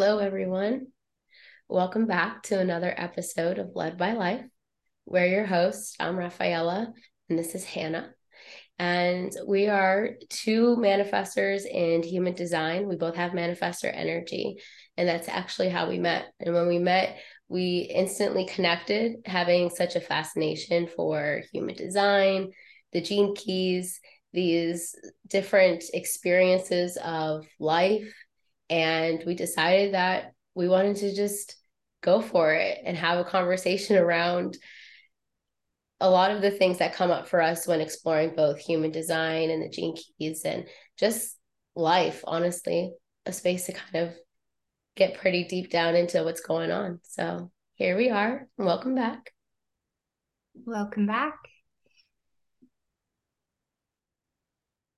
Hello, everyone. Welcome back to another episode of Led by Life. We're your hosts. I'm Rafaela, and this is Hannah. And we are two manifestors in human design. We both have manifestor energy, and that's actually how we met. And when we met, we instantly connected, having such a fascination for human design, the gene keys, these different experiences of life. And we decided that we wanted to just go for it and have a conversation around a lot of the things that come up for us when exploring both human design and the gene keys and just life, honestly, a space to kind of get pretty deep down into what's going on. So here we are. Welcome back. Welcome back.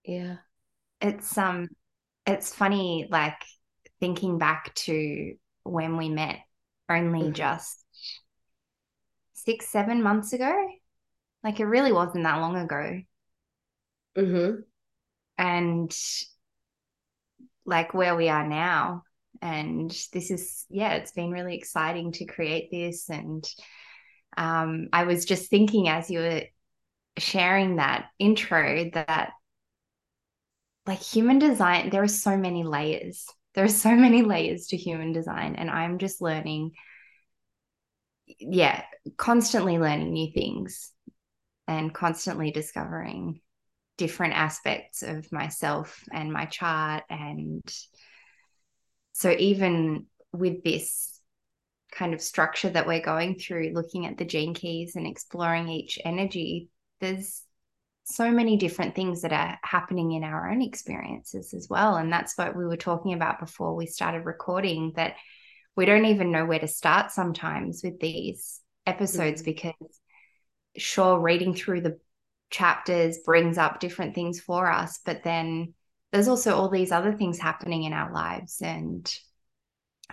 Yeah. It's um it's funny like thinking back to when we met only mm-hmm. just six, seven months ago. Like it really wasn't that long ago. Mm-hmm. And like where we are now. And this is, yeah, it's been really exciting to create this. And um, I was just thinking as you were sharing that intro that like human design, there are so many layers. There are so many layers to human design. And I'm just learning, yeah, constantly learning new things and constantly discovering different aspects of myself and my chart. And so, even with this kind of structure that we're going through, looking at the gene keys and exploring each energy, there's so many different things that are happening in our own experiences as well. And that's what we were talking about before we started recording that we don't even know where to start sometimes with these episodes mm-hmm. because sure reading through the chapters brings up different things for us but then there's also all these other things happening in our lives and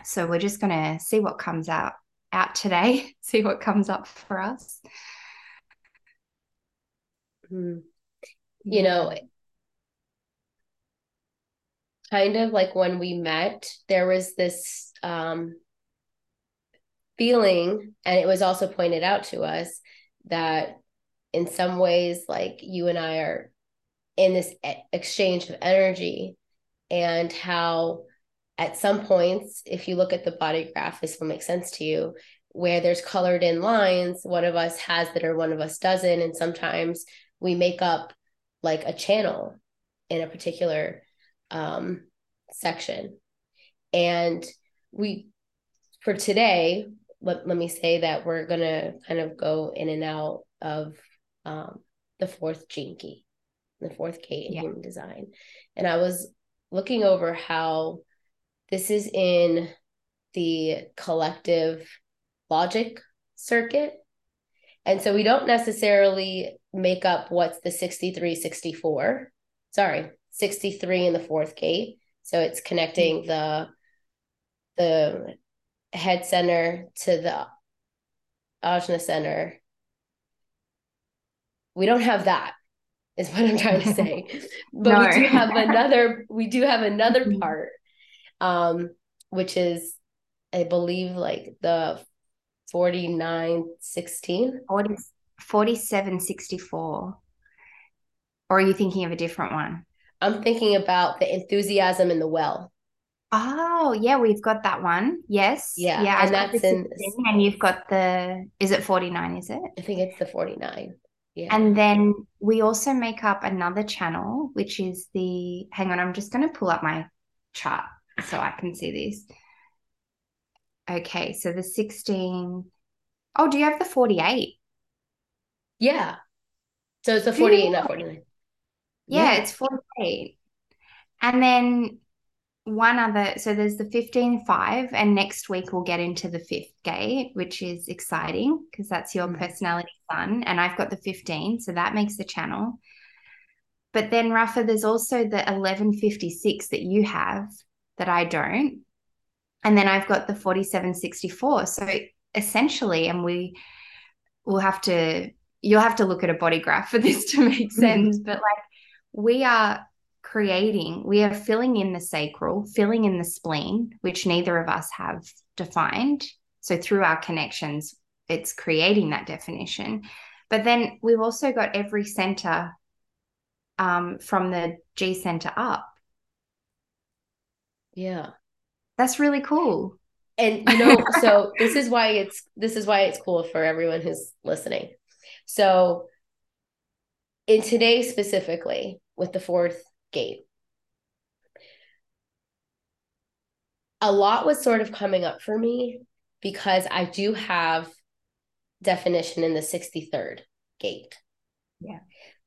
so we're just going to see what comes out out today see what comes up for us mm. you know kind of like when we met there was this um feeling and it was also pointed out to us that in some ways like you and I are in this exchange of energy and how at some points if you look at the body graph this will make sense to you where there's colored in lines one of us has that or one of us doesn't and sometimes we make up like a channel in a particular um, section and we for today let, let me say that we're going to kind of go in and out of um, the fourth key, the fourth K in yeah. human design. And I was looking over how this is in the collective logic circuit. And so we don't necessarily make up what's the 63, 64. Sorry, 63 in the fourth gate. So it's connecting mm-hmm. the the head center to the ajna center. We don't have that, is what I'm trying to say. but no. we do have another, we do have another mm-hmm. part, um, which is I believe like the 4916. 40, 4764. Or are you thinking of a different one? I'm thinking about the enthusiasm in the well. Oh, yeah, we've got that one. Yes. Yeah. Yeah. And that's in and you've got the is it 49, is it? I think it's the 49. Yeah. And then we also make up another channel, which is the hang on, I'm just gonna pull up my chart so I can see this. Okay, so the 16. Oh, do you have the 48? Yeah. So it's the 48, not 49. Yeah, yeah, it's 48. And then one other so there's the 15 5 and next week we'll get into the fifth gate which is exciting because that's your mm. personality sun and i've got the 15 so that makes the channel but then rafa there's also the 1156 that you have that i don't and then i've got the 4764 so essentially and we will have to you'll have to look at a body graph for this to make mm. sense but like we are creating, we are filling in the sacral, filling in the spleen, which neither of us have defined. So through our connections, it's creating that definition. But then we've also got every center um, from the G center up. Yeah. That's really cool. And you know, so this is why it's this is why it's cool for everyone who's listening. So in today specifically with the fourth gate, a lot was sort of coming up for me because I do have definition in the 63rd gate. Yeah.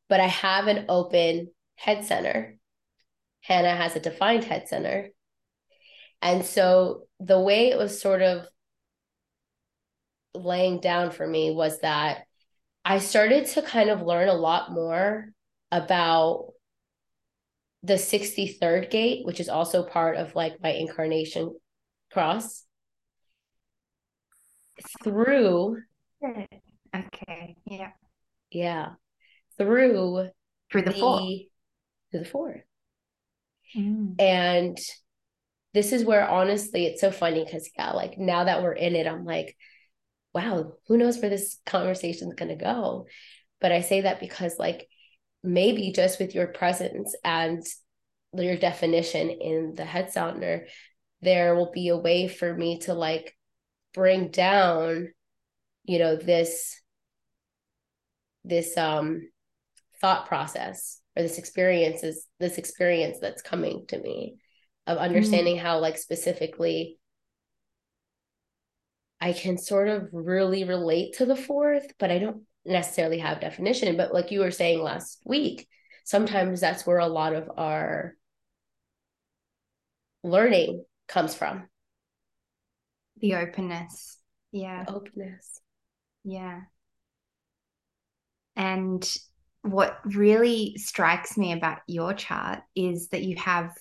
But I have an open head center. Hannah has a defined head center. And so the way it was sort of laying down for me was that I started to kind of learn a lot more about the 63rd gate, which is also part of like my incarnation cross, through. Okay. Yeah. Yeah. Through through the, the four. Through the four. Mm. And this is where honestly it's so funny because yeah, like now that we're in it, I'm like, wow, who knows where this conversation is gonna go. But I say that because like maybe just with your presence and your definition in the head center, there will be a way for me to like bring down, you know, this this um thought process or this experience is this experience that's coming to me of mm-hmm. understanding mm-hmm. how like specifically I can sort of really relate to the fourth, but I don't necessarily have definition. But like you were saying last week, sometimes that's where a lot of our learning comes from. The openness. Yeah. The openness. Yeah. And what really strikes me about your chart is that you have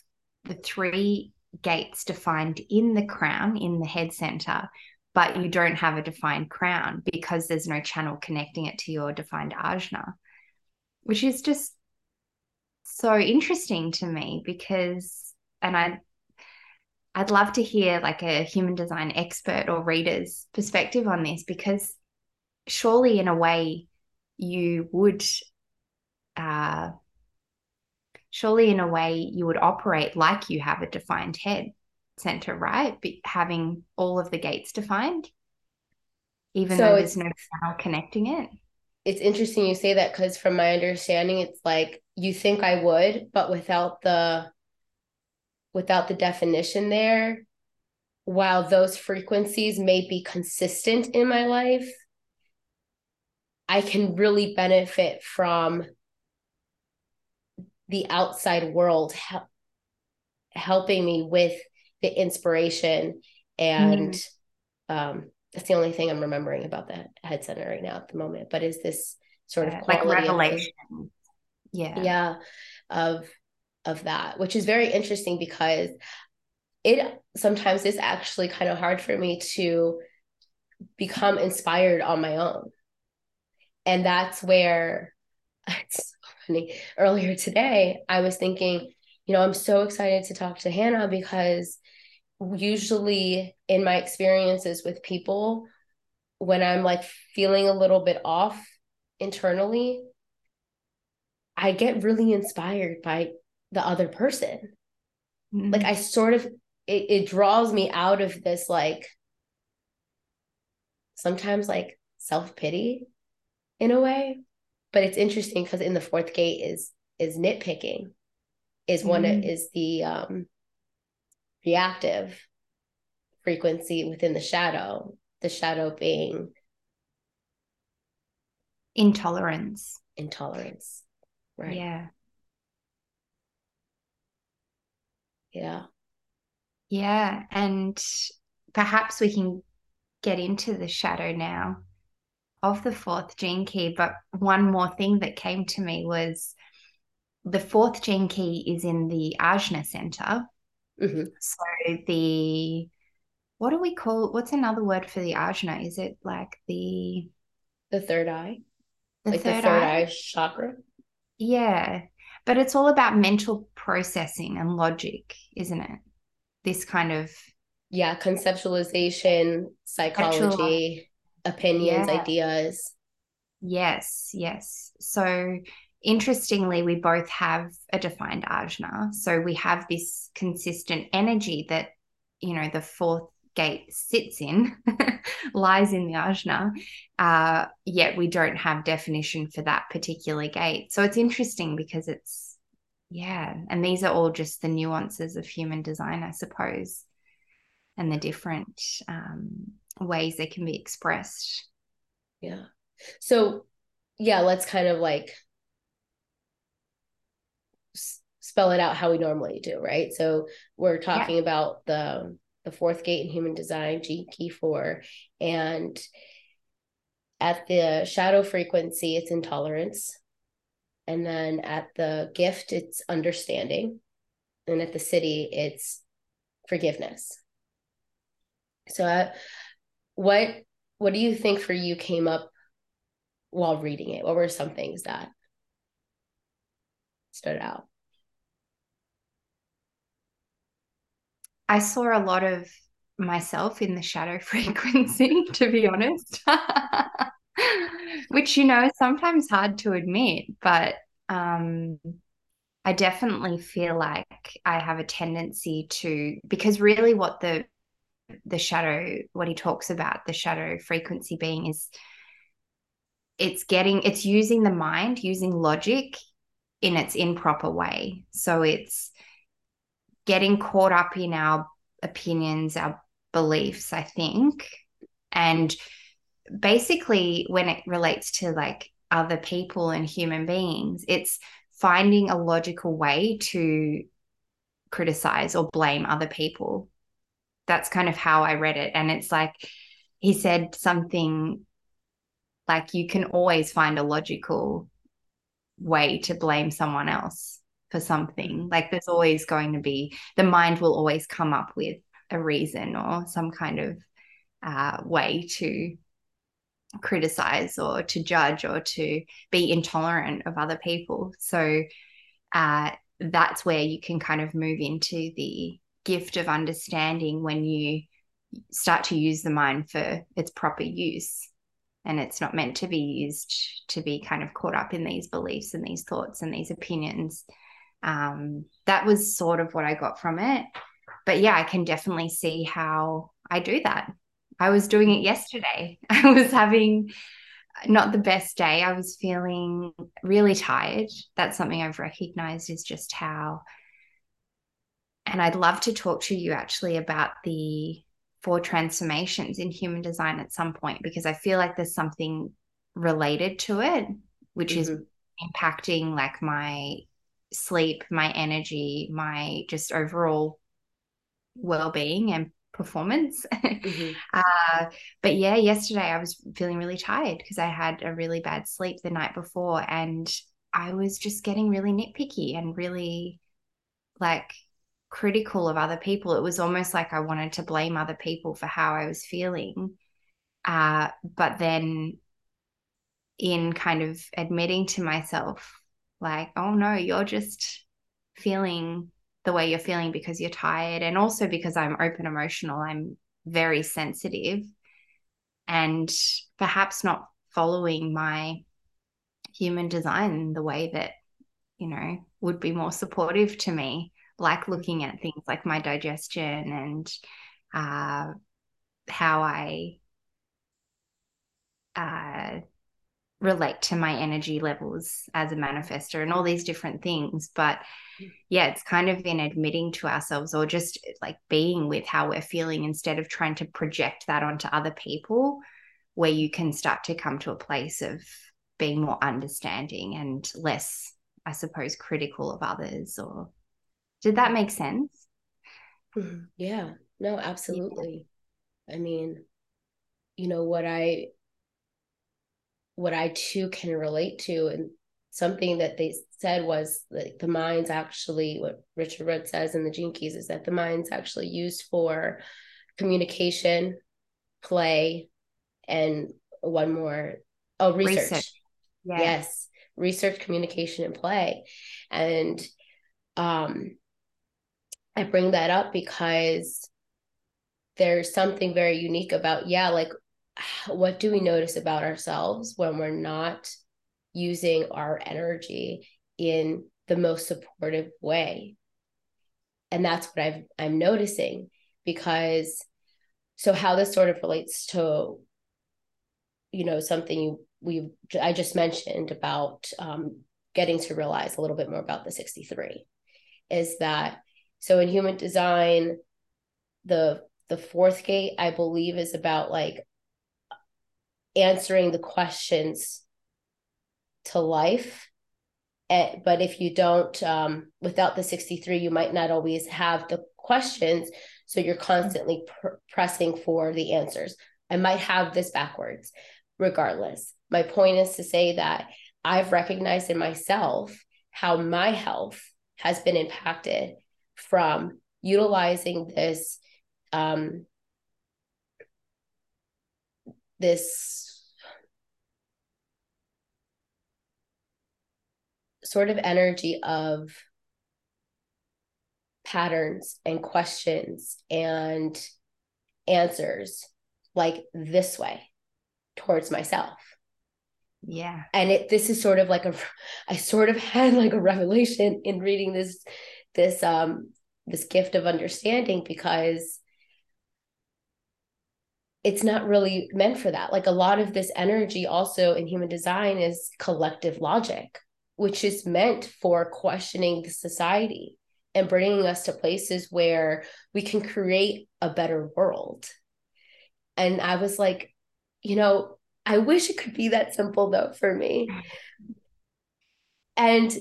the three gates defined in the crown, in the head center, but you don't have a defined crown because there's no channel connecting it to your defined ajna, which is just so interesting to me because, and I, I'd love to hear like a human design expert or reader's perspective on this because surely in a way you would uh, surely in a way you would operate like you have a defined head center, right? But having all of the gates defined, even so though there's no channel connecting it. It's interesting you say that because from my understanding, it's like you think I would, but without the without the definition there, while those frequencies may be consistent in my life, I can really benefit from the outside world helping me with the inspiration and mm. um, that's the only thing I'm remembering about the head center right now at the moment. But is this sort of like revelation? Of, yeah, yeah, of of that, which is very interesting because it sometimes is actually kind of hard for me to become inspired on my own, and that's where it's funny. Earlier today, I was thinking, you know, I'm so excited to talk to Hannah because usually in my experiences with people when i'm like feeling a little bit off internally i get really inspired by the other person mm-hmm. like i sort of it, it draws me out of this like sometimes like self-pity in a way but it's interesting because in the fourth gate is is nitpicking is one mm-hmm. is the um reactive frequency within the shadow, the shadow being intolerance. Intolerance. Right. Yeah. Yeah. Yeah. And perhaps we can get into the shadow now of the fourth gene key. But one more thing that came to me was the fourth gene key is in the Ajna center, Mm-hmm. So the what do we call what's another word for the ajna? Is it like the the third eye? The like third the third eye? eye chakra? Yeah. but it's all about mental processing and logic, isn't it? This kind of yeah, conceptualization, psychology, opinions, yeah. ideas. Yes, yes. So interestingly, we both have a defined ajna. So we have this consistent energy that, you know, the fourth gate sits in, lies in the ajna, uh, yet we don't have definition for that particular gate. So it's interesting because it's, yeah, and these are all just the nuances of human design, I suppose, and the different um, ways they can be expressed. Yeah. So, yeah, let's kind of like spell it out how we normally do, right? So we're talking yeah. about the the fourth gate in human design, Gene Key four, and at the shadow frequency, it's intolerance, and then at the gift, it's understanding, and at the siddhi, it's forgiveness. So, uh, what what do you think for you came up while reading it? What were some things that stood out? I saw a lot of myself in the shadow frequency, to be honest, which, you know, is sometimes hard to admit, but um, I definitely feel like I have a tendency to, because really what the the shadow what he talks about the shadow frequency being is it's getting it's using the mind using logic in its improper way so it's getting caught up in our opinions, our beliefs, I think. And basically, when it relates to like other people and human beings, it's finding a logical way to criticize or blame other people. That's kind of how I read it. And it's like he said something like you can always find a logical way to blame someone else for something. Like there's always going to be, the mind will always come up with a reason or some kind of uh, way to criticize or to judge or to be intolerant of other people. So uh, that's where you can kind of move into the gift of understanding when you start to use the mind for its proper use. And it's not meant to be used to be kind of caught up in these beliefs and these thoughts and these opinions um, that was sort of what I got from it. But yeah, I can definitely see how I do that. I was doing it yesterday. I was having not the best day. I was feeling really tired. That's something I've recognized is just how. And I'd love to talk to you actually about the four transformations in human design at some point because I feel like there's something related to it, which mm-hmm. is impacting like my sleep, my energy, my just overall well-being and performance. Mm-hmm. uh, but yeah, yesterday I was feeling really tired because I had a really bad sleep the night before and I was just getting really nitpicky and really like critical of other people. It was almost like I wanted to blame other people for how I was feeling. Uh, but then in kind of admitting to myself like, oh no, you're just feeling the way you're feeling because you're tired. And also because I'm open emotional, I'm very sensitive and perhaps not following my human design the way that, you know, would be more supportive to me, like looking at things like my digestion and uh, how I uh, relate to my energy levels as a manifester and all these different things. But yeah it's kind of in admitting to ourselves or just like being with how we're feeling instead of trying to project that onto other people where you can start to come to a place of being more understanding and less i suppose critical of others or did that make sense mm-hmm. yeah no absolutely yeah. i mean you know what i what I too can relate to. And something that they said was that the mind's actually what Richard Rudd says in the Gene Keys is that the mind's actually used for communication, play, and one more oh research. research. Yes. yes. research communication and play and um i bring that up because there's something very unique about yeah like what do we notice about ourselves when we're not using our energy in the most supportive way? And that's what i've i'm noticing because so how this sort of relates to you know something you we i just mentioned about um, getting to realize a little bit more about the 63 is that so in human design the the fourth gate i believe is about like answering the questions to life. Eh, but if you don't um, without the 63 you might not always have the questions. So you're constantly pr- pressing for the answers. I might have this backwards regardless. My point is to say that i've recognized in myself how my health has been impacted from utilizing this um, this sort of energy of patterns and questions and answers like this way towards myself. Yeah. And it this is sort of like a i sort of had like a revelation in reading this this um this gift of understanding because it's not really meant for that. Like a lot of this energy also in human design is collective logic which is meant for questioning the society and bringing us to places where we can create a better world. And i was like you know I wish it could be that simple though for me. And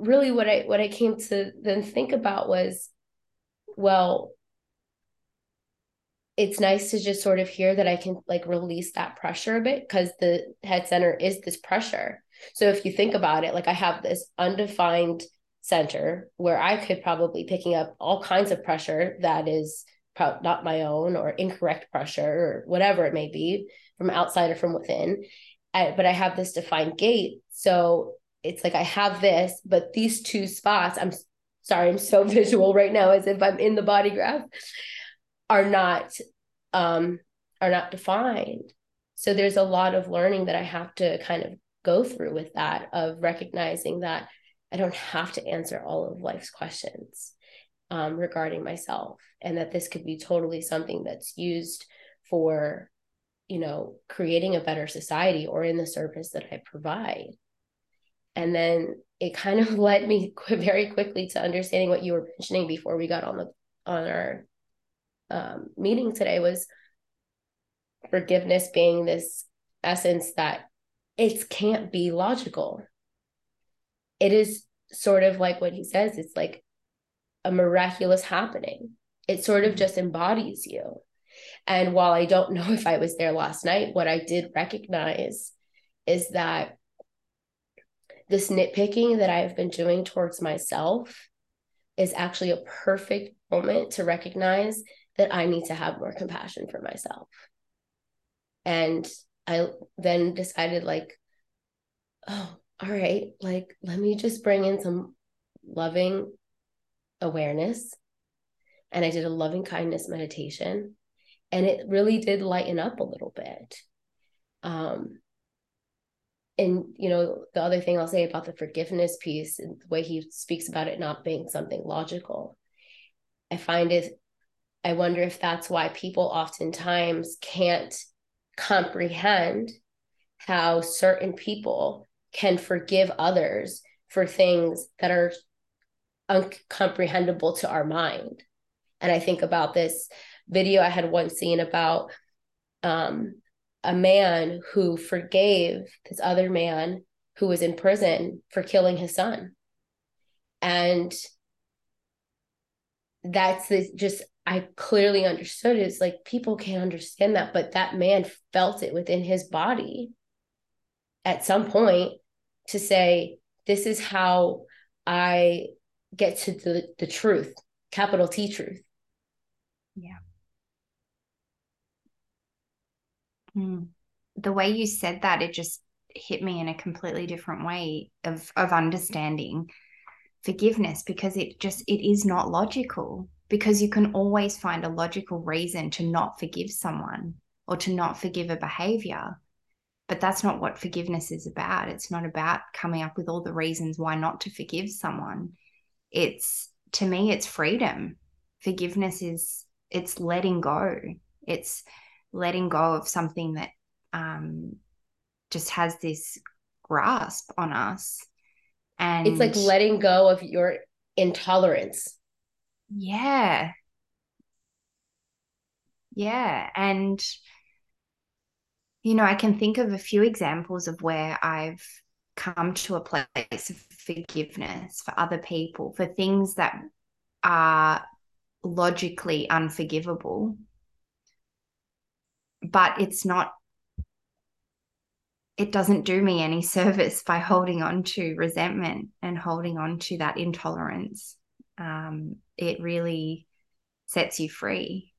really what I what I came to then think about was well it's nice to just sort of hear that I can like release that pressure a bit because the head center is this pressure. So if you think about it, like I have this undefined center where I could probably picking up all kinds of pressure that is not my own or incorrect pressure or whatever it may be from outside or from within. I, but I have this defined gate. So it's like I have this, but these two spots, I'm sorry, I'm so visual right now as if I'm in the body graph, are not um are not defined. So there's a lot of learning that I have to kind of go through with that of recognizing that I don't have to answer all of life's questions um, regarding myself, and that this could be totally something that's used for you know, creating a better society or in the service that I provide. And then it kind of led me very quickly to understanding what you were mentioning before we got on the on our um, meeting today was forgiveness being this essence that it can't be logical. It is sort of like what he says. It's like a miraculous happening. It sort of just embodies you. And while I don't know if I was there last night, what I did recognize is that this nitpicking that I've been doing towards myself is actually a perfect moment to recognize that I need to have more compassion for myself. And I then decided, like, oh, all right, like, let me just bring in some loving awareness. And I did a loving kindness meditation and it really did lighten up a little bit um and you know the other thing i'll say about the forgiveness piece and the way he speaks about it not being something logical i find it i wonder if that's why people oftentimes can't comprehend how certain people can forgive others for things that are uncomprehendable to our mind. And i think about this video I had once seen about um, a man who forgave this other man who was in prison for killing his son. And that's just, I clearly understood it. It's like people can't understand that, but that man felt it within his body at some point to say, this is how I get to the, the truth, capital T truth. Yeah. Mm. The way you said that, it just hit me in a completely different way of of understanding forgiveness because it just it is not logical because you can always find a logical reason to not forgive someone or to not forgive a behavior but that's not what forgiveness is about. It's not about coming up with all the reasons why not to forgive someone. It's to me it's freedom. Forgiveness is it's letting go. It's letting go of something that um, just has this grasp on us and it's like letting go of your intolerance. Yeah. Yeah and you know i can think of a few examples of where i've come to a place of forgiveness for other people for things that are logically unforgivable but it's not it doesn't do me any service by holding on to resentment and holding on to that intolerance. Um, it really sets you free.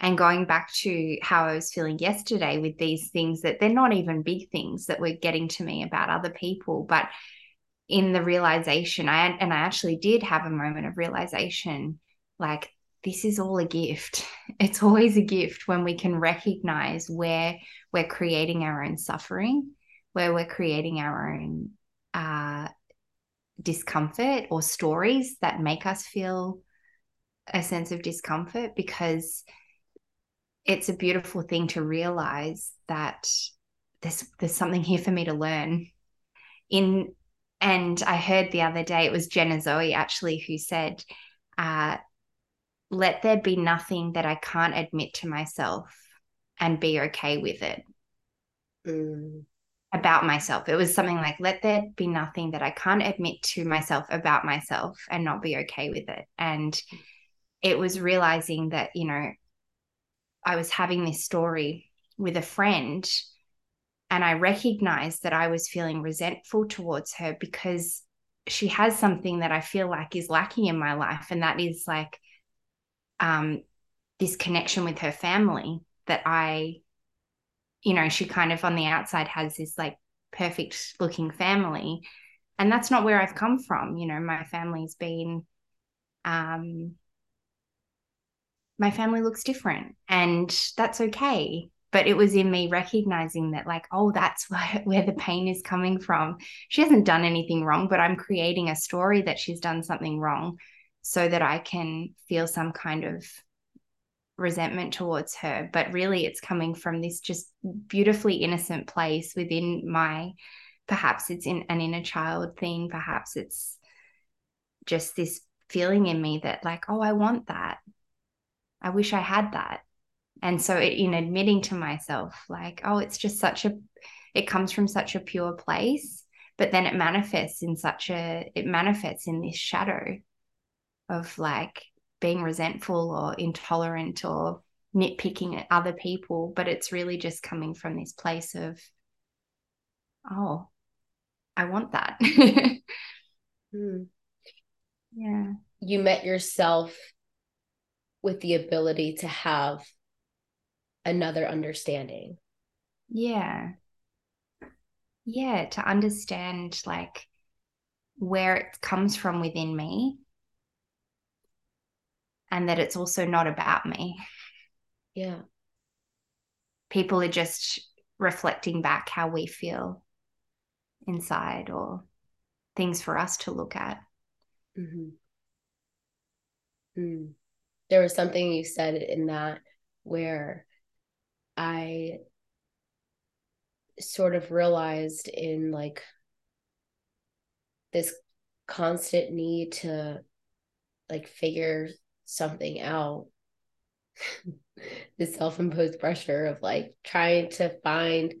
And going back to how I was feeling yesterday with these things that they're not even big things that were getting to me about other people, but in the realization, I and I actually did have a moment of realization like this is all a gift. It's always a gift when we can recognize where we're creating our own suffering, where we're creating our own uh, discomfort or stories that make us feel a sense of discomfort because it's a beautiful thing to realize that there's there's something here for me to learn in and i heard the other day it was jenna zoe actually who said uh, let there be nothing that I can't admit to myself and be okay with it mm. about myself. It was something like, let there be nothing that I can't admit to myself about myself and not be okay with it. And it was realizing that, you know, I was having this story with a friend and I recognized that I was feeling resentful towards her because she has something that I feel like is lacking in my life. And that is like, um, this connection with her family that I, you know, she kind of on the outside has this like perfect looking family. And that's not where I've come from. You know, my family's been, um, my family looks different and that's okay. But it was in me recognizing that, like, oh, that's where, where the pain is coming from. She hasn't done anything wrong, but I'm creating a story that she's done something wrong so that I can feel some kind of resentment towards her. But really, it's coming from this just beautifully innocent place within my, perhaps it's in an inner child thing, perhaps it's just this feeling in me that, like, oh, I want that. I wish I had that. And so, it, in admitting to myself, like, oh, it's just such a, it comes from such a pure place, but then it manifests in such a, it manifests in this shadow of like being resentful or intolerant or nitpicking at other people, but it's really just coming from this place of, oh, I want that. hmm. Yeah. You met yourself with the ability to have another understanding. Yeah. Yeah. To understand like where it comes from within me and that it's also not about me. Yeah. People are just reflecting back how we feel inside or things for us to look at. Mm-hmm. Mm. There was something you said in that where I sort of realized in like this constant need to like figure something out. The self-imposed pressure of like trying to find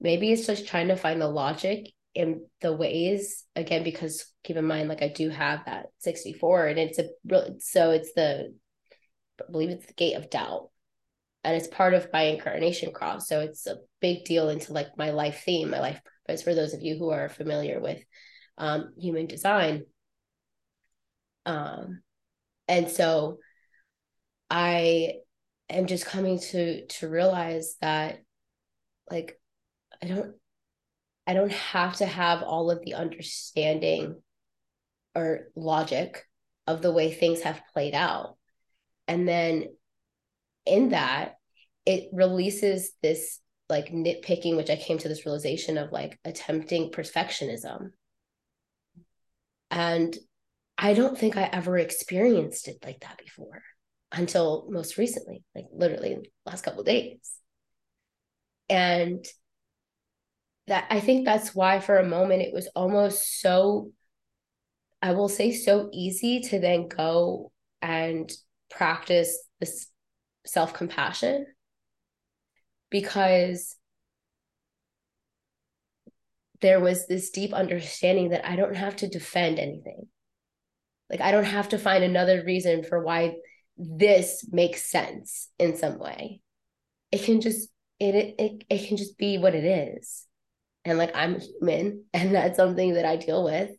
maybe it's just trying to find the logic in the ways again because keep in mind like i do have that 64 and it's a real so it's the I believe it's the gate of doubt. And it's part of my incarnation cross so it's a big deal into like my life theme my life purpose. For those of you who are familiar with um, human design um and so i am just coming to to realize that like i don't I don't have to have all of the understanding or logic of the way things have played out. And then in that, it releases this like nitpicking, which I came to this realization of like attempting perfectionism. And I don't think I ever experienced it like that before until most recently, like literally last couple days. And that I think that's why for a moment it was almost so I will say so easy to then go and practice this self-compassion because there was this deep understanding that I don't have to defend anything. Like I don't have to find another reason for why this makes sense in some way. It can just it it it can just be what it is. And like I'm human and that's something that I deal with.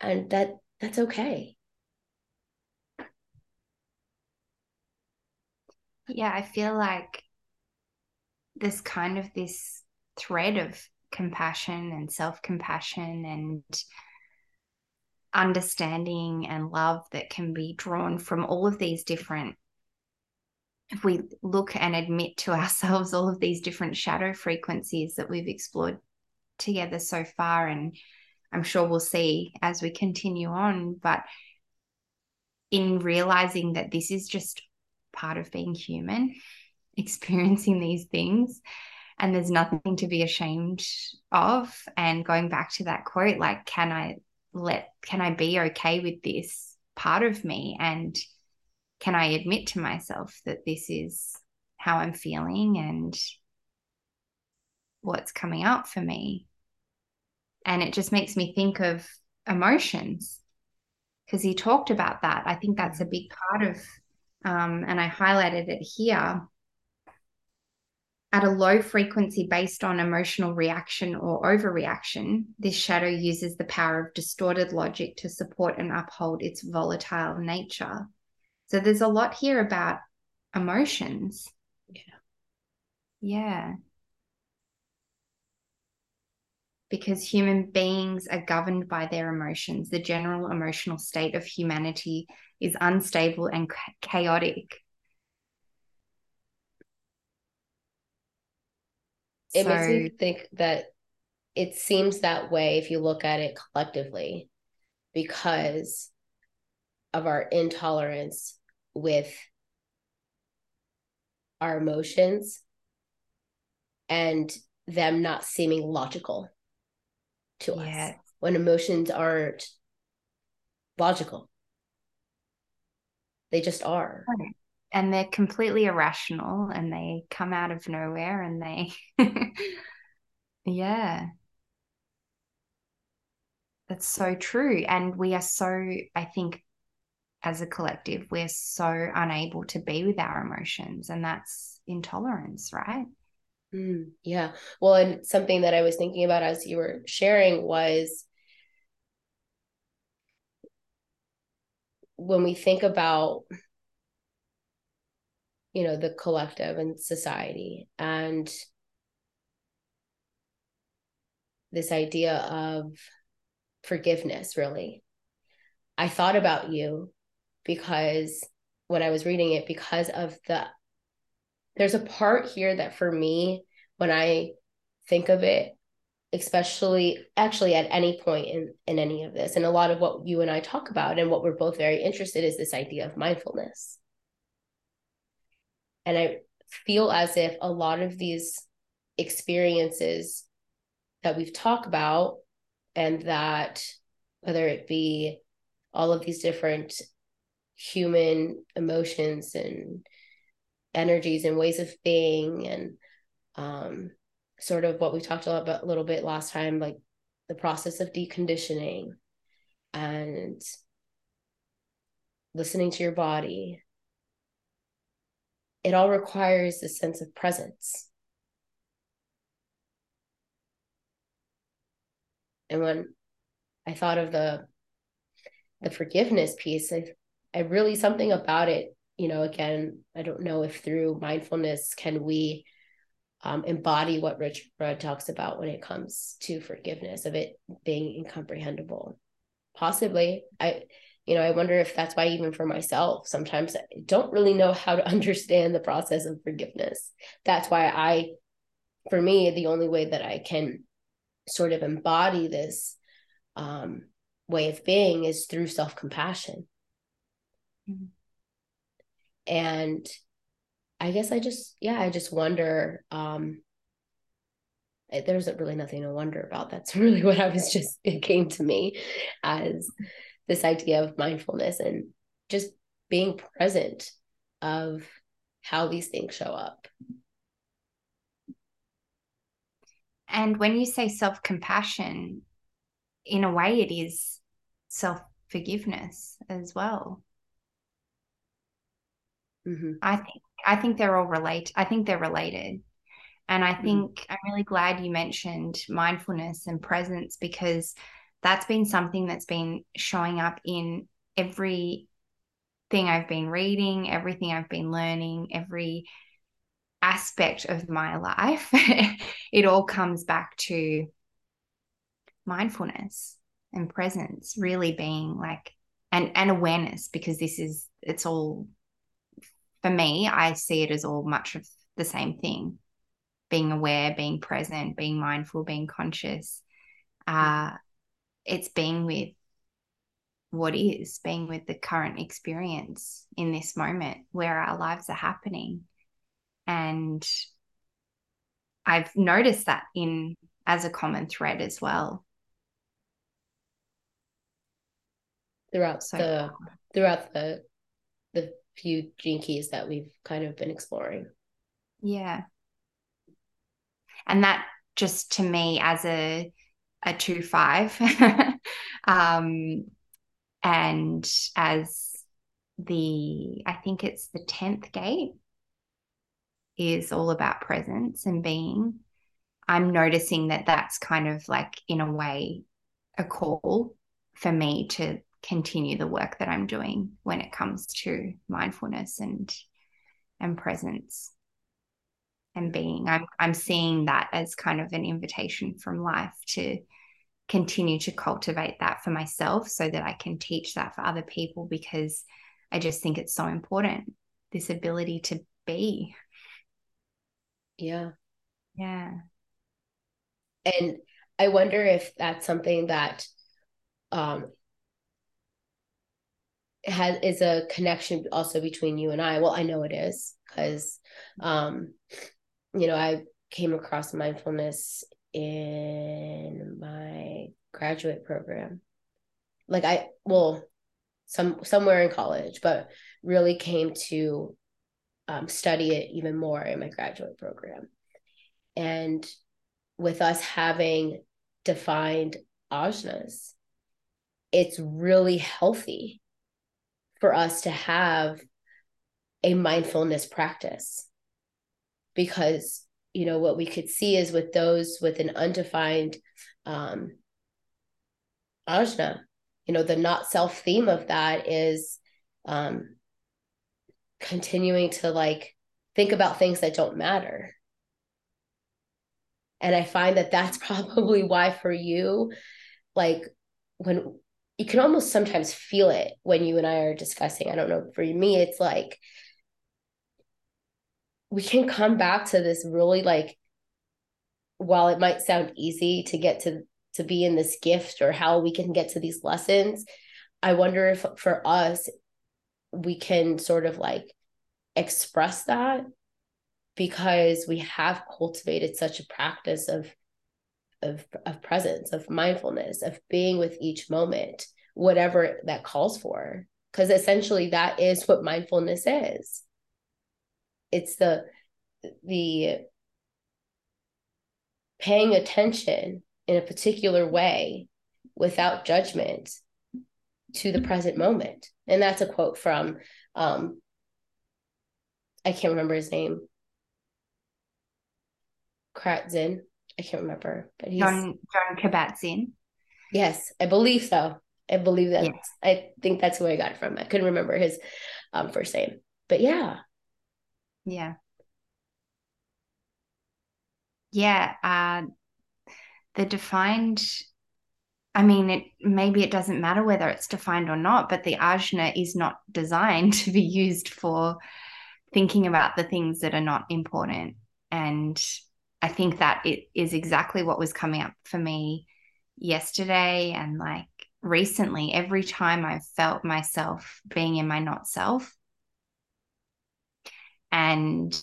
And that that's okay. Yeah, I feel like there's kind of this thread of compassion and self compassion and understanding and love that can be drawn from all of these different if we look and admit to ourselves all of these different shadow frequencies that we've explored together so far and i'm sure we'll see as we continue on but in realizing that this is just part of being human experiencing these things and there's nothing to be ashamed of and going back to that quote like can i let can i be okay with this part of me? And can i admit to myself that this is how i'm feeling and what's coming up for me? And it just makes me think of emotions because he talked about that. I think that's a big part of um, and i highlighted it here at a low frequency based on emotional reaction or overreaction, this shadow uses the power of distorted logic to support and uphold its volatile nature. So there's a lot here about emotions. Yeah. Yeah. Because human beings are governed by their emotions. The general emotional state of humanity is unstable and chaotic it so, makes me think that it seems that way if you look at it collectively because of our intolerance with our emotions and them not seeming logical to us when emotions aren't logical. They just are and they're completely irrational and they come out of nowhere and they yeah. That's so true and we are so i think as a collective we're so unable to be with our emotions and that's intolerance right? Mm, yeah. Well and something that i was thinking about as you were sharing was when we think about you know the collective and society. And this idea of forgiveness really. I thought about you because when i was reading it because of the there's a part here that for me when i think of it especially actually at any point in in any of this and a lot of what you and i talk about and what we're both very interested is this idea of mindfulness and I feel as if a lot of these experiences that we've talked about, and that whether it be all of these different human emotions and energies and ways of being and um, sort of what we talked about a little bit last time like the process of deconditioning and listening to your body it all requires a sense of presence. And when I thought of the the forgiveness piece, I I really something about it, you know, again, I don't know if through mindfulness can we um, embody what Rich Rudd talks about when it comes to forgiveness of it being incomprehensible. Possibly, I, you know, I wonder if that's why even for myself, sometimes I don't really know how to understand the process of forgiveness. That's why I, for me, the only way that I can sort of embody this um, way of being is through self compassion. Mm-hmm. And I guess I just, yeah, I just wonder. Um, there's really nothing to wonder about. That's really what I was just, it came to me as this idea of mindfulness and just being present of how these things show up. And when you say self compassion, in a way, it is self forgiveness as well. Mm-hmm. I think I think they're all relate. I think they're related, and I mm-hmm. think mm-hmm. I'm really glad you mentioned mindfulness and presence because that's been something that's been showing up in every thing I've been reading, everything I've been learning, every aspect of my life. it all comes back to mindfulness and presence really being like and and awareness because this is it's all for me i see it as all much of the same thing being aware being present being mindful being conscious uh it's being with what is being with the current experience in this moment where our lives are happening and i've noticed that in as a common thread as well throughout so, the throughout the the few keys that we've kind of been exploring. Yeah. And that just to me as a a two five um and as the I think it's the 10th gate is all about presence and being. I'm noticing that that's kind of like in a way a call for me to continue the work that I'm doing when it comes to mindfulness and and presence and being. I'm I'm seeing that as kind of an invitation from life to continue to cultivate that for myself so that I can teach that for other people because I just think it's so important this ability to be. Yeah. Yeah. And I wonder if that's something that um, has is a connection also between you and I. Well, I know it is because um you know, I came across mindfulness in my graduate program. Like I well, some somewhere in college, but really came to um, study it even more in my graduate program. And with us having defined ajnas, it's really healthy for us to have a mindfulness practice because you know what we could see is with those with an undefined um ajna you know the not self theme of that is um continuing to like think about things that don't matter and i find that that's probably why for you like when you can almost sometimes feel it when you and I are discussing. I don't know, for me, it's like we can come back to this really like, while it might sound easy to get to to be in this gift or how we can get to these lessons, I wonder if for us we can sort of like express that because we have cultivated such a practice of of, of presence, of mindfulness, of being with each moment, whatever that calls for. Because essentially that is what mindfulness is. It's the the paying attention in a particular way without judgment to the present moment. And that's a quote from um I can't remember his name. Kabat-Zinn. I can't remember, but he's Jon Jon Kabat-Zinn. Yes, I believe so. I believe that. Yes. I think that's who I got it from. I couldn't remember his um, first name, but yeah, yeah. yeah, uh, the defined I mean, it maybe it doesn't matter whether it's defined or not, but the ajna is not designed to be used for thinking about the things that are not important. And I think that it is exactly what was coming up for me yesterday and like recently. Every time I felt myself being in my not self and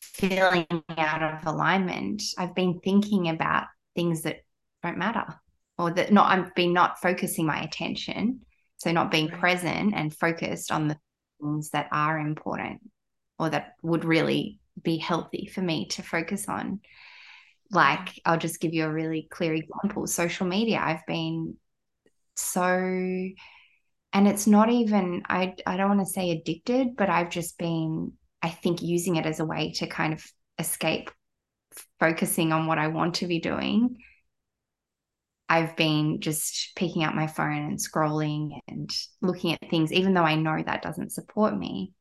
feeling out of alignment, I've been thinking about things that don't matter or that not I've been not focusing my attention. So not being present and focused on the things that are important or that would really be healthy for me to focus on. Like I'll just give you a really clear example. Social media. I've been so and it's not even I I don't want to say addicted, but I've just been I think using it as a way to kind of escape focusing on what I want to be doing I've been just picking up my phone and scrolling and looking at things, even though I know that doesn't support me.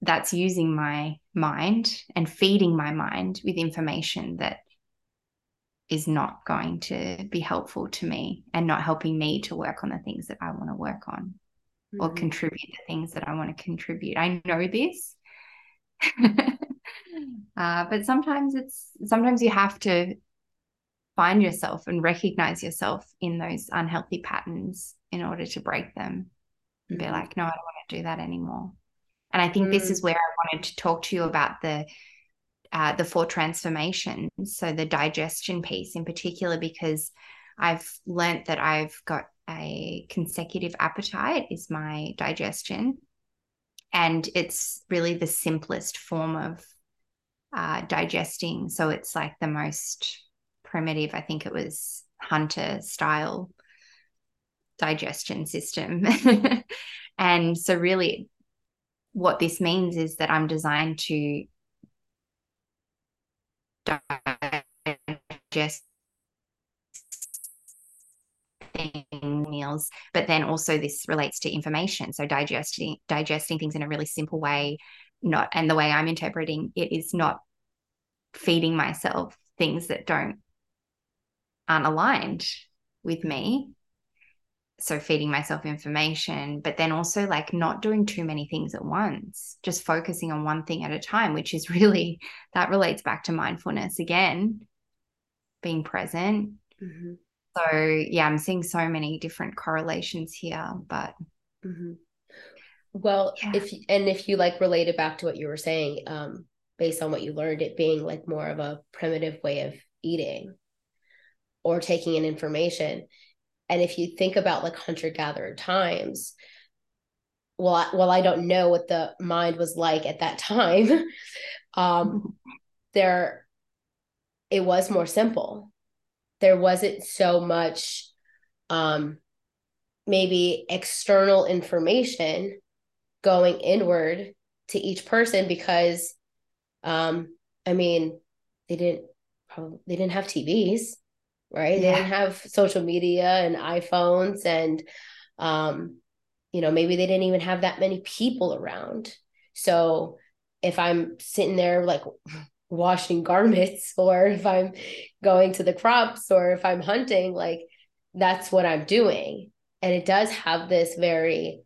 That's using my mind and feeding my mind with information that is not going to be helpful to me and not helping me to work on the things that I want to work on mm-hmm. or contribute the things that I want to contribute. I know this. uh, but sometimes it's sometimes you have to find yourself and recognize yourself in those unhealthy patterns in order to break them and mm-hmm. be like, no, I don't want to do that anymore. And I think mm-hmm. this is where I wanted to talk to you about the uh, the four transformations. So the digestion piece in particular, because I've learned that I've got a consecutive appetite is my digestion. And it's really the simplest form of uh, digesting. So it's like the most primitive, I think it was hunter style digestion system. and so, really, what this means is that I'm designed to meals but then also this relates to information. So digesting digesting things in a really simple way not and the way i'm interpreting it is not feeding myself things that don't aren't aligned with me so feeding myself information but then also like not doing too many things at once just focusing on one thing at a time which is really that relates back to mindfulness again being present mm-hmm. so yeah i'm seeing so many different correlations here but mm-hmm. well yeah. if and if you like related back to what you were saying um based on what you learned it being like more of a primitive way of eating or taking in information. And if you think about like hunter gatherer times, well, I, well, I don't know what the mind was like at that time. um, there, it was more simple. There wasn't so much, um, maybe external information going inward to each person because, um, I mean, they didn't probably they didn't have TVs right? Yeah. They didn't have social media and iPhones and um, you know, maybe they didn't even have that many people around. So if I'm sitting there like washing garments or if I'm going to the crops or if I'm hunting, like that's what I'm doing. And it does have this very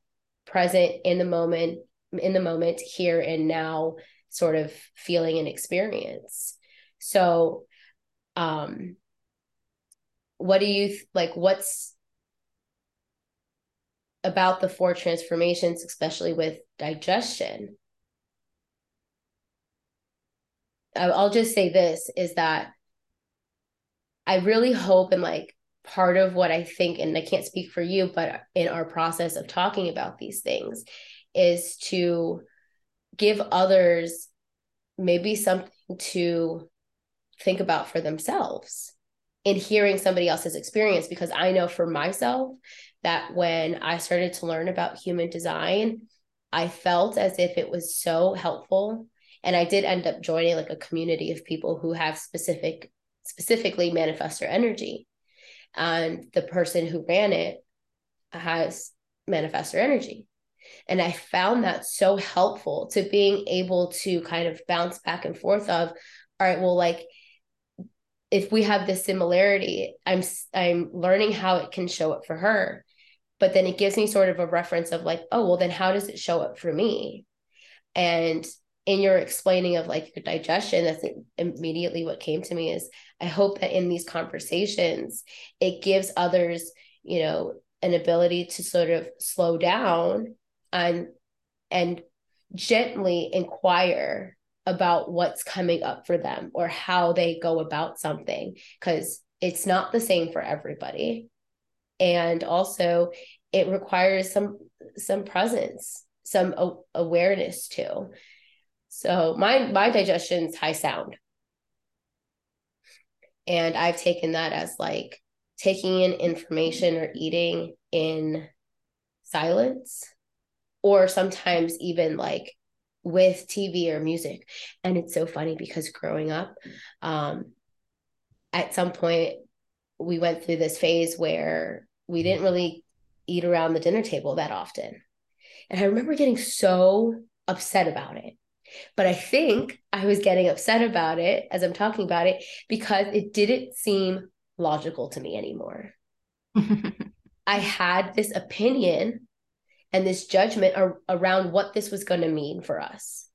present in the moment, in the moment, here and now sort of feeling and experience. So um what do you like what's about the four transformations especially with digestion? I'll just say this is that i really hope and like part of what i think and i can't speak for you but in our process of talking about these things is to give others maybe something to think about for themselves in hearing somebody else's experience because I know for myself that when I started to learn about human design, I felt as if it was so helpful. And I did end up joining like a community of people who have specific, specifically manifestor energy. And the person who ran it has manifestor energy. And I found that so helpful to being able to kind of bounce back and forth of, all right, well, like if we have this similarity, I'm I'm learning how it can show up for her. But then it gives me sort of a reference of like, oh, well, then how does it show up for me? And in your explaining of like your digestion, that's immediately what came to me is I hope that in these conversations, it gives others, you know, an ability to sort of slow down and and gently inquire about what's coming up for them or how they go about something because it's not the same for everybody. And also it requires some some presence some awareness too. So my my digestion's high sound. And i've taken that as like taking in information or eating in silence or sometimes even like with TV or music. And it's so funny because growing up, um, at some point, we went through this phase where we didn't really eat around the dinner table that often. And I remember getting so upset about it. But I think I was getting upset about it as I'm talking about it because it didn't seem logical to me anymore. I had this opinion and this judgment ar- around what this was going to mean for us.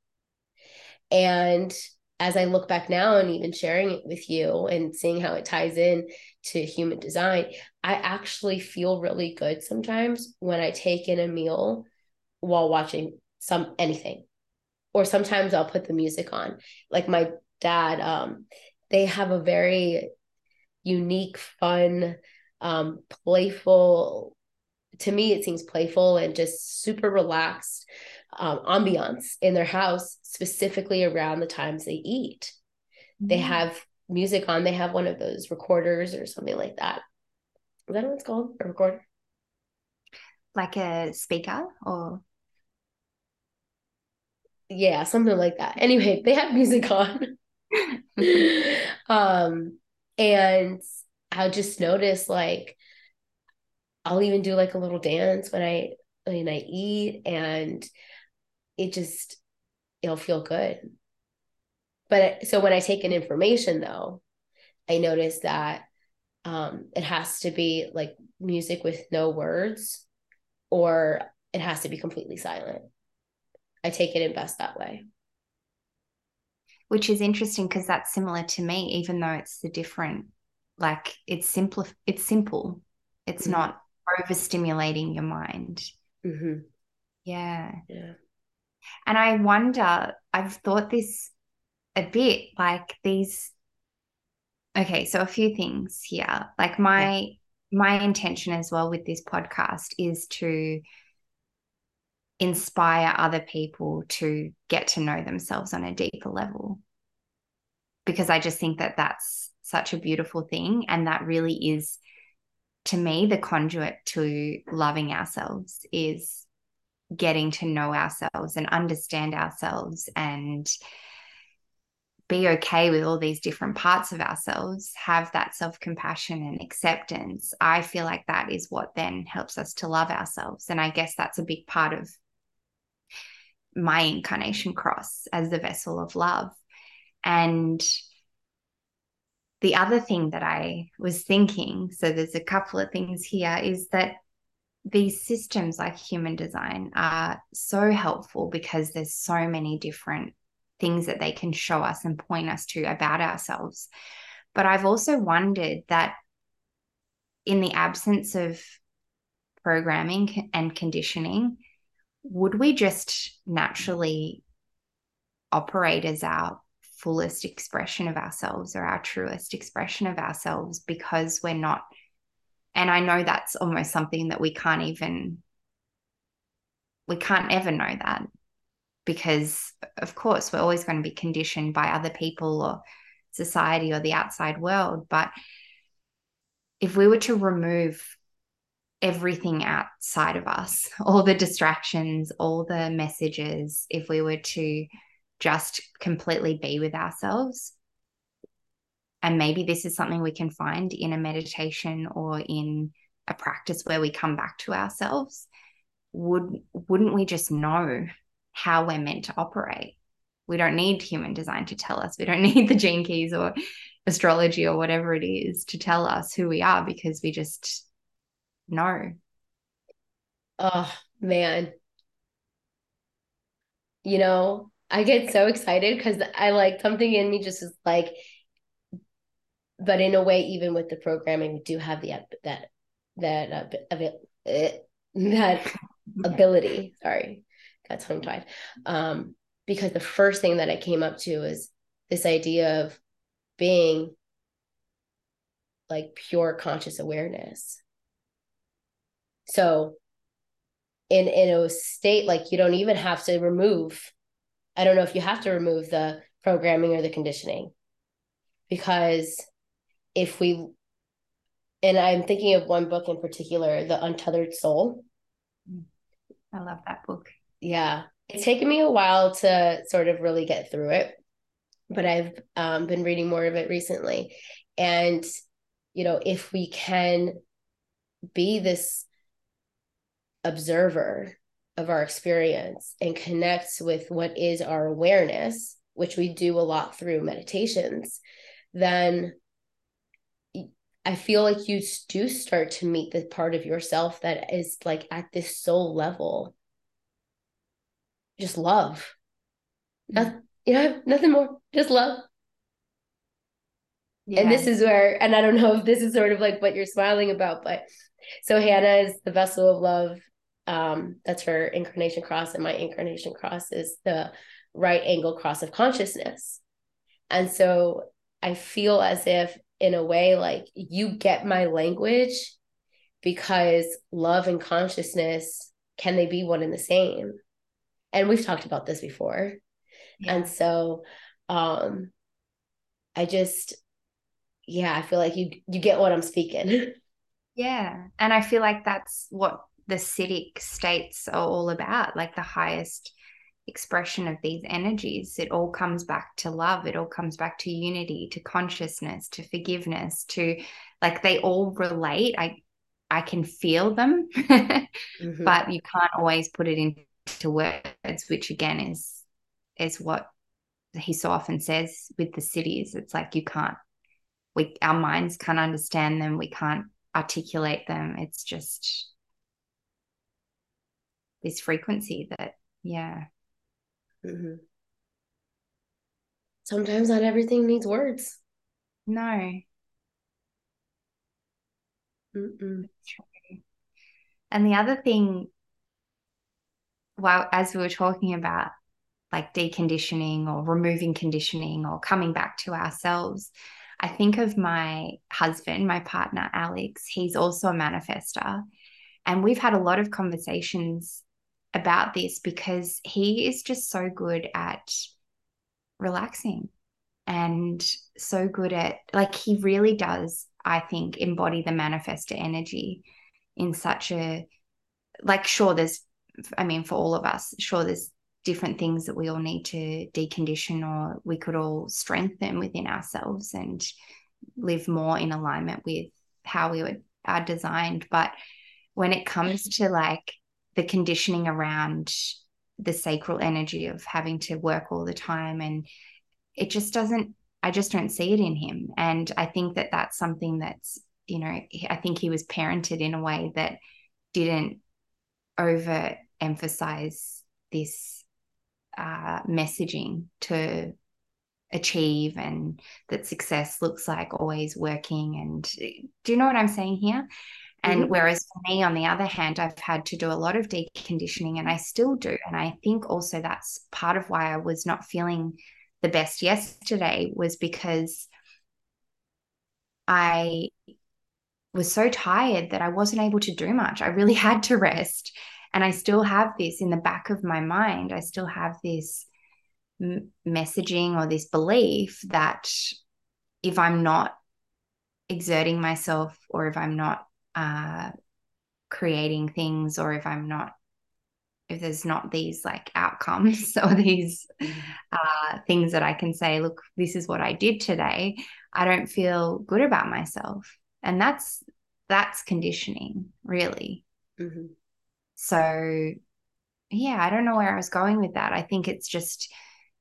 And as I look back now and even sharing it with you and seeing how it ties in to human design, I actually feel really good sometimes when I take in a meal while watching some anything. Or sometimes I'll put the music on. Like my dad, um, they have a very unique, fun, um, playful to me it seems playful and just super relaxed um, ambiance in their house specifically around the times they eat. Mm-hmm. they have music on. They have one of those recorders or something like that. Is that what it's called? A recorder? Like a speaker or? Yeah something like that. Anyway they have music on. Um and i just noticed like I'll even do like a little dance when I when I eat and it just it'll feel good. But so when I take in information though, I notice that um, it has to be like music with no words or it has to be completely silent. I take it in best that way. Which is interesting because that's similar to me, even though it's the different, like it's simple, it's simple. It's mm-hmm. not overstimulating your mind. Mm-hmm. Yeah. Yeah. And I wonder, I've thought this a bit like these. Okay, so a few things here. Like my yeah. my intention as well with this podcast is to inspire other people to get to know themselves on a deeper level. Because I just think that that's such a beautiful thing and that really is to me, the conduit to loving ourselves is getting to know ourselves and understand ourselves and be okay with all these different parts of ourselves, have that self compassion and acceptance. I feel like that is what then helps us to love ourselves. And I guess that's a big part of my incarnation cross as the vessel of love. And the other thing that I was thinking, so there's a couple of things here, is that these systems like human design are so helpful because there's so many different things that they can show us and point us to about ourselves. But I've also wondered that in the absence of programming and conditioning, would we just naturally operate as our fullest expression of ourselves or our truest expression of ourselves because we're not and i know that's almost something that we can't even we can't ever know that because of course we're always going to be conditioned by other people or society or the outside world but if we were to remove everything outside of us all the distractions all the messages if we were to just completely be with ourselves. And maybe this is something we can find in a meditation or in a practice where we come back to ourselves. would wouldn't we just know how we're meant to operate we don't need human design to tell us we don't need the gene keys or astrology or whatever it is to tell us who we are because we just know oh man you know i get so excited because i like something in me just is like but in a way even with the programming we do have the that that uh, that ability. Sorry got tongue tied. Um because the first thing that i came up to is this idea of being like pure conscious awareness. So in in a state like you don't even have to remove i don't know if you have to remove the programming or the conditioning because if we and i'm thinking of one book in particular the untethered soul. I love that book. Yeah. It's taken me a while to sort of really get through it but i've um, been reading more of it recently. And you know if we can be this observer of our experience and connect with what is our awareness which we do a lot through meditations then I feel like you do start to meet the part of yourself that is like at this soul level. Just love. Mm-hmm. Nothing, you know, nothing more. Just love. Yeah. And this is where, and I don't know if this is sort of like what you're smiling about, but so Hannah is the vessel of love. Um, that's her incarnation cross, and my incarnation cross is the right angle cross of consciousness. And so I feel as if in a way like you get my language because love and consciousness can they be one and the same and we've talked about this before yeah. and so um i just yeah i feel like you you get what i'm speaking yeah and i feel like that's what the Siddhic states are all about like the highest expression of these energies. It all comes back to love. It all comes back to unity, to consciousness, to forgiveness, to like they all relate. I I can feel them, mm-hmm. but you can't always put it into words, which again is is what he so often says with the siddhis. It's like you can't we our minds can't understand them. We can't articulate them. It's just this frequency that yeah Mm-hmm. Sometimes not everything needs words. No. And the other thing, well, as we were talking about like deconditioning or removing conditioning or coming back to ourselves, I think of my husband, my partner, Alex. He's also a manifestor. And we've had a lot of conversations about this because he is just so good at relaxing and so good at like he really does i think embody the manifestor energy in such a like sure there's i mean for all of us sure there's different things that we all need to decondition or we could all strengthen within ourselves and live more in alignment with how we were, are designed. But when it comes mm-hmm. to like the conditioning around the sacral energy of having to work all the time. And it just doesn't i just don't see it in him. And i think that that's something that's you know i think he was parented in a way that didn't over emphasize this uh, messaging to achieve and that success looks like always working. And do you know what i'm saying here and mm-hmm. whereas for me, on the other hand, I've had to do a lot of deconditioning and I still do. And I think also that's part of why I was not feeling the best yesterday was because I was so tired that I wasn't able to do much. I really had to rest. And I still have this in the back of my mind. I still have this m- messaging or this belief that if I'm not exerting myself or if I'm not uh, creating things or if I'm not if there's not these like outcomes or these uh, things that I can say, look, this is what I did today, I don't feel good about myself, and that's that's conditioning, really. Mm-hmm. So yeah, I don't know where I was going with that. I think it's just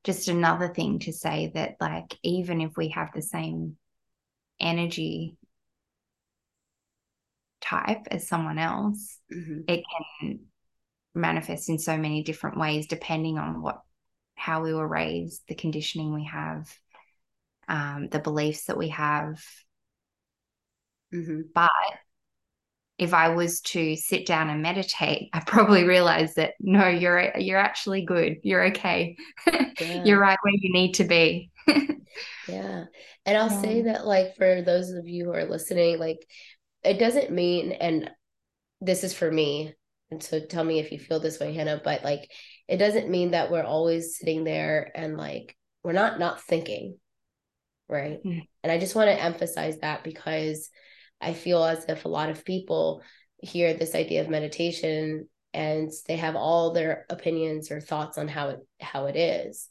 just another thing to say that like even if we have the same energy type as someone else, mm-hmm. it can manifest in so many different ways depending on what how we were raised, the conditioning we have, um, the beliefs that we have. Mm-hmm. But if I was to sit down and meditate, I probably realize that no, you're you're actually good. You're okay. Yeah. you're right where you need to be. yeah. And I'll yeah. say that like for those of you who are listening, like it doesn't mean and this is for me. And so tell me if you feel this way, Hannah, but like it doesn't mean that we're always sitting there and like we're not not thinking. Right. Mm. And I just want to emphasize that because I feel as if a lot of people hear this idea of meditation and they have all their opinions or thoughts on how it how it is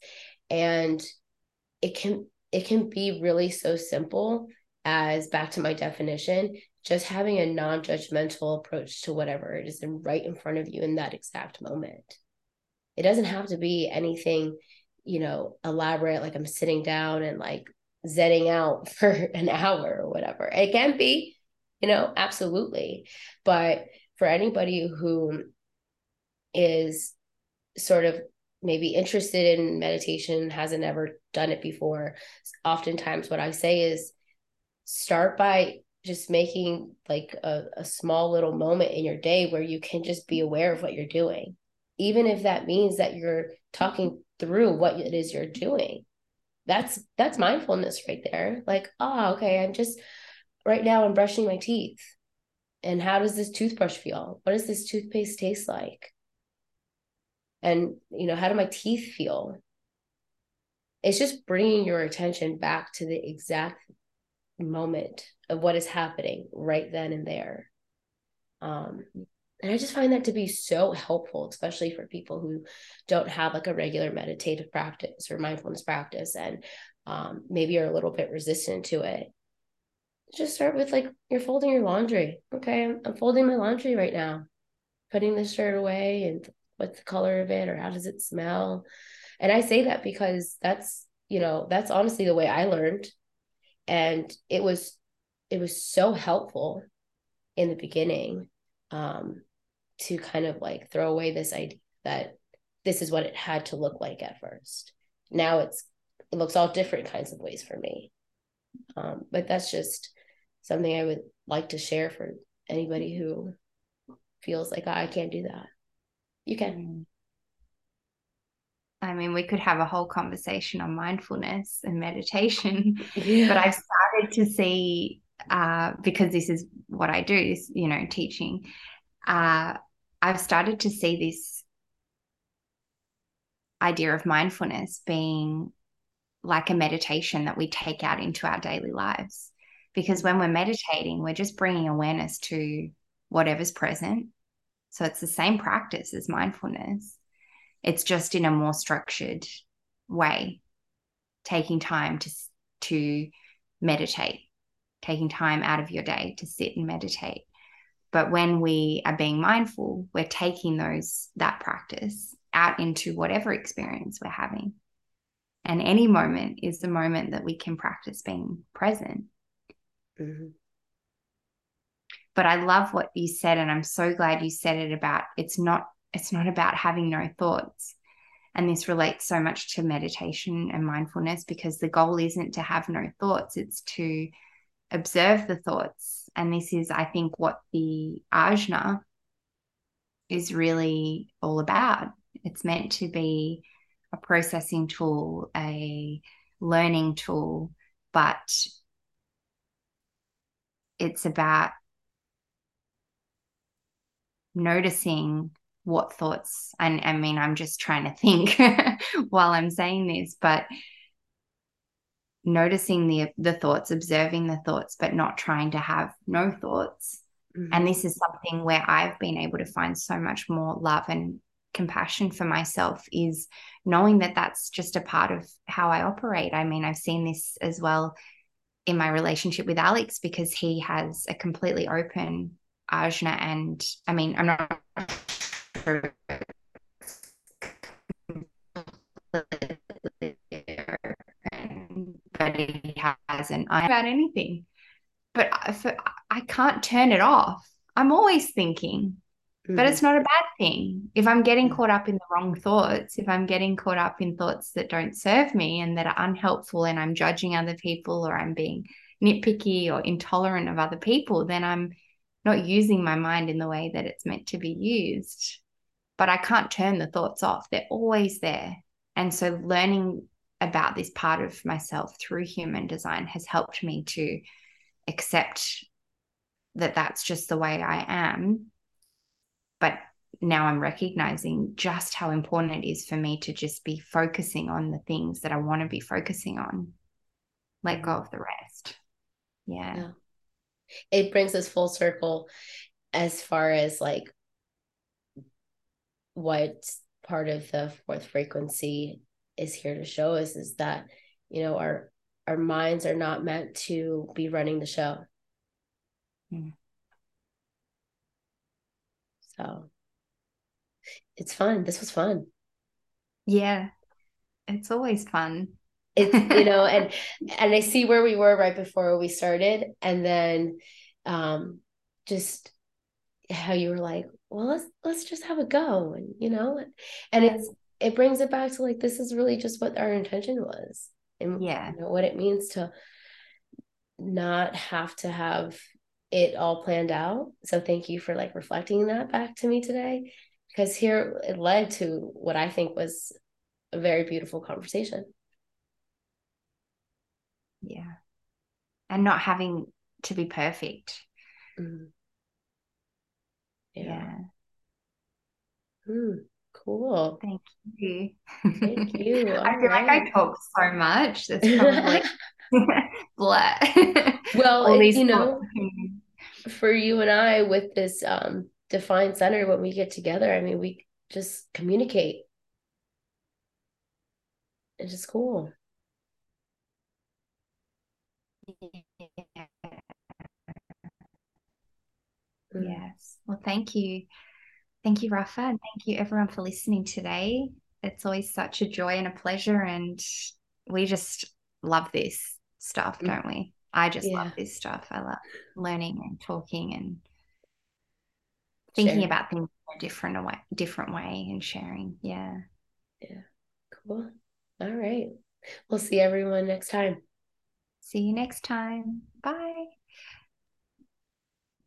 and it can it can be really so simple as back to my definition just having a non-judgmental approach to whatever it is right in front of you in that exact moment it doesn't have to be anything you know elaborate like i'm sitting down and like zetting out for an hour or whatever it can be you know, absolutely. But for anybody who is sort of maybe interested in meditation, hasn't ever done it before, oftentimes what I say is start by just making like a, a small little moment in your day where you can just be aware of what you're doing. Even if that means that you're talking through what it is you're doing. That's that's mindfulness right there. Like, oh, okay, I'm just right now I'm brushing my teeth. And how does this toothbrush feel? What does this toothpaste taste like? And, you know, how do my teeth feel? It's just bringing your attention back to the exact moment of what is happening right then and there. Um, and I just find that to be so helpful, especially for people who don't have like a regular meditative practice or mindfulness practice and um, maybe are a little bit resistant to it just start with like you're folding your laundry. Okay, I'm, I'm folding my laundry right now, putting the shirt away and what's the color of it or how does it smell. And I say that because that's, you know, that's honestly the way I learned. And it was it was so helpful in the beginning um to kind of like throw away this idea that this is what it had to look like at first. Now it's it looks all different kinds of ways for me. Um, but that's just something I would like to share for anybody who feels like oh, I can't do that. You can. I mean, we could have a whole conversation on mindfulness and meditation, yeah. but I've started to see uh, because this is what I do, is you know, teaching. Uh, I've started to see this idea of mindfulness being like a meditation that we take out into our daily lives because when we're meditating, we're just bringing awareness to whatever's present. So it's the same practice as mindfulness. It's just in a more structured way, taking time to, to meditate, taking time out of your day to sit and meditate. But when we are being mindful, we're taking those that practice out into whatever experience we're having. And any moment is the moment that we can practice being present. Mm-hmm. But I love what you said, and I'm so glad you said it about it's not it's not about having no thoughts. And this relates so much to meditation and mindfulness because the goal isn't to have no thoughts, it's to observe the thoughts. And this is, I think, what the ajna is really all about. It's meant to be a processing tool, a learning tool, but it's about noticing what thoughts and I mean I'm just trying to think while I'm saying this but noticing the the thoughts observing the thoughts but not trying to have no thoughts mm-hmm. and this is something where I've been able to find so much more love and compassion for myself is knowing that that's just a part of how I operate I mean I've seen this as well in my relationship with Alex because he has a completely open ajna and I mean I'm not but he hasn't about anything. But I, I can't turn it off. I'm always thinking, mm-hmm. but it's not a bad thing. If I'm getting caught up in the wrong thoughts, if I'm getting caught up in thoughts that don't serve me and that are unhelpful, and I'm judging other people or I'm being nitpicky or intolerant of other people, then I'm not using my mind in the way that it's meant to be used. But I can't turn the thoughts off, they're always there. And so learning about this part of myself through human design has helped me to accept that that's just the way I am. But now I'm recognizing just how important it is for me to just be focusing on the things that I want to be focusing on. Let go of the rest. Yeah. yeah. It brings us full circle as far as like what part of the fourth frequency is here to show us is that you know our our minds are not meant to be running the show. Mm. so it's fun. This was fun. Yeah. It's always fun. It's you know and and i see where we were right before we started and then um just how you were like well let's let's just have a go and you know and it's it brings it back to like this is really just what our intention was and yeah. you know, what it means to not have to have it all planned out. So thank you for like reflecting that back to me today because here it led to what i think was a very beautiful conversation. Yeah. And not having to be perfect. Mm. Yeah, yeah. Mm. Cool. Thank you. Thank you. I feel right. like I talk so much. That's probably like blah. well, you know, for you and I with this um defined center, when we get together, I mean, we just communicate. It's just cool. Yes. Well, thank you. Thank you, Rafa. And thank you, everyone, for listening today. It's always such a joy and a pleasure. And we just love this stuff, mm. don't we? I just yeah. love this stuff. I love learning and talking and thinking sharing. about things in a different way, different way and sharing. Yeah. Yeah. Cool. All right. We'll see everyone next time. See you next time. Bye.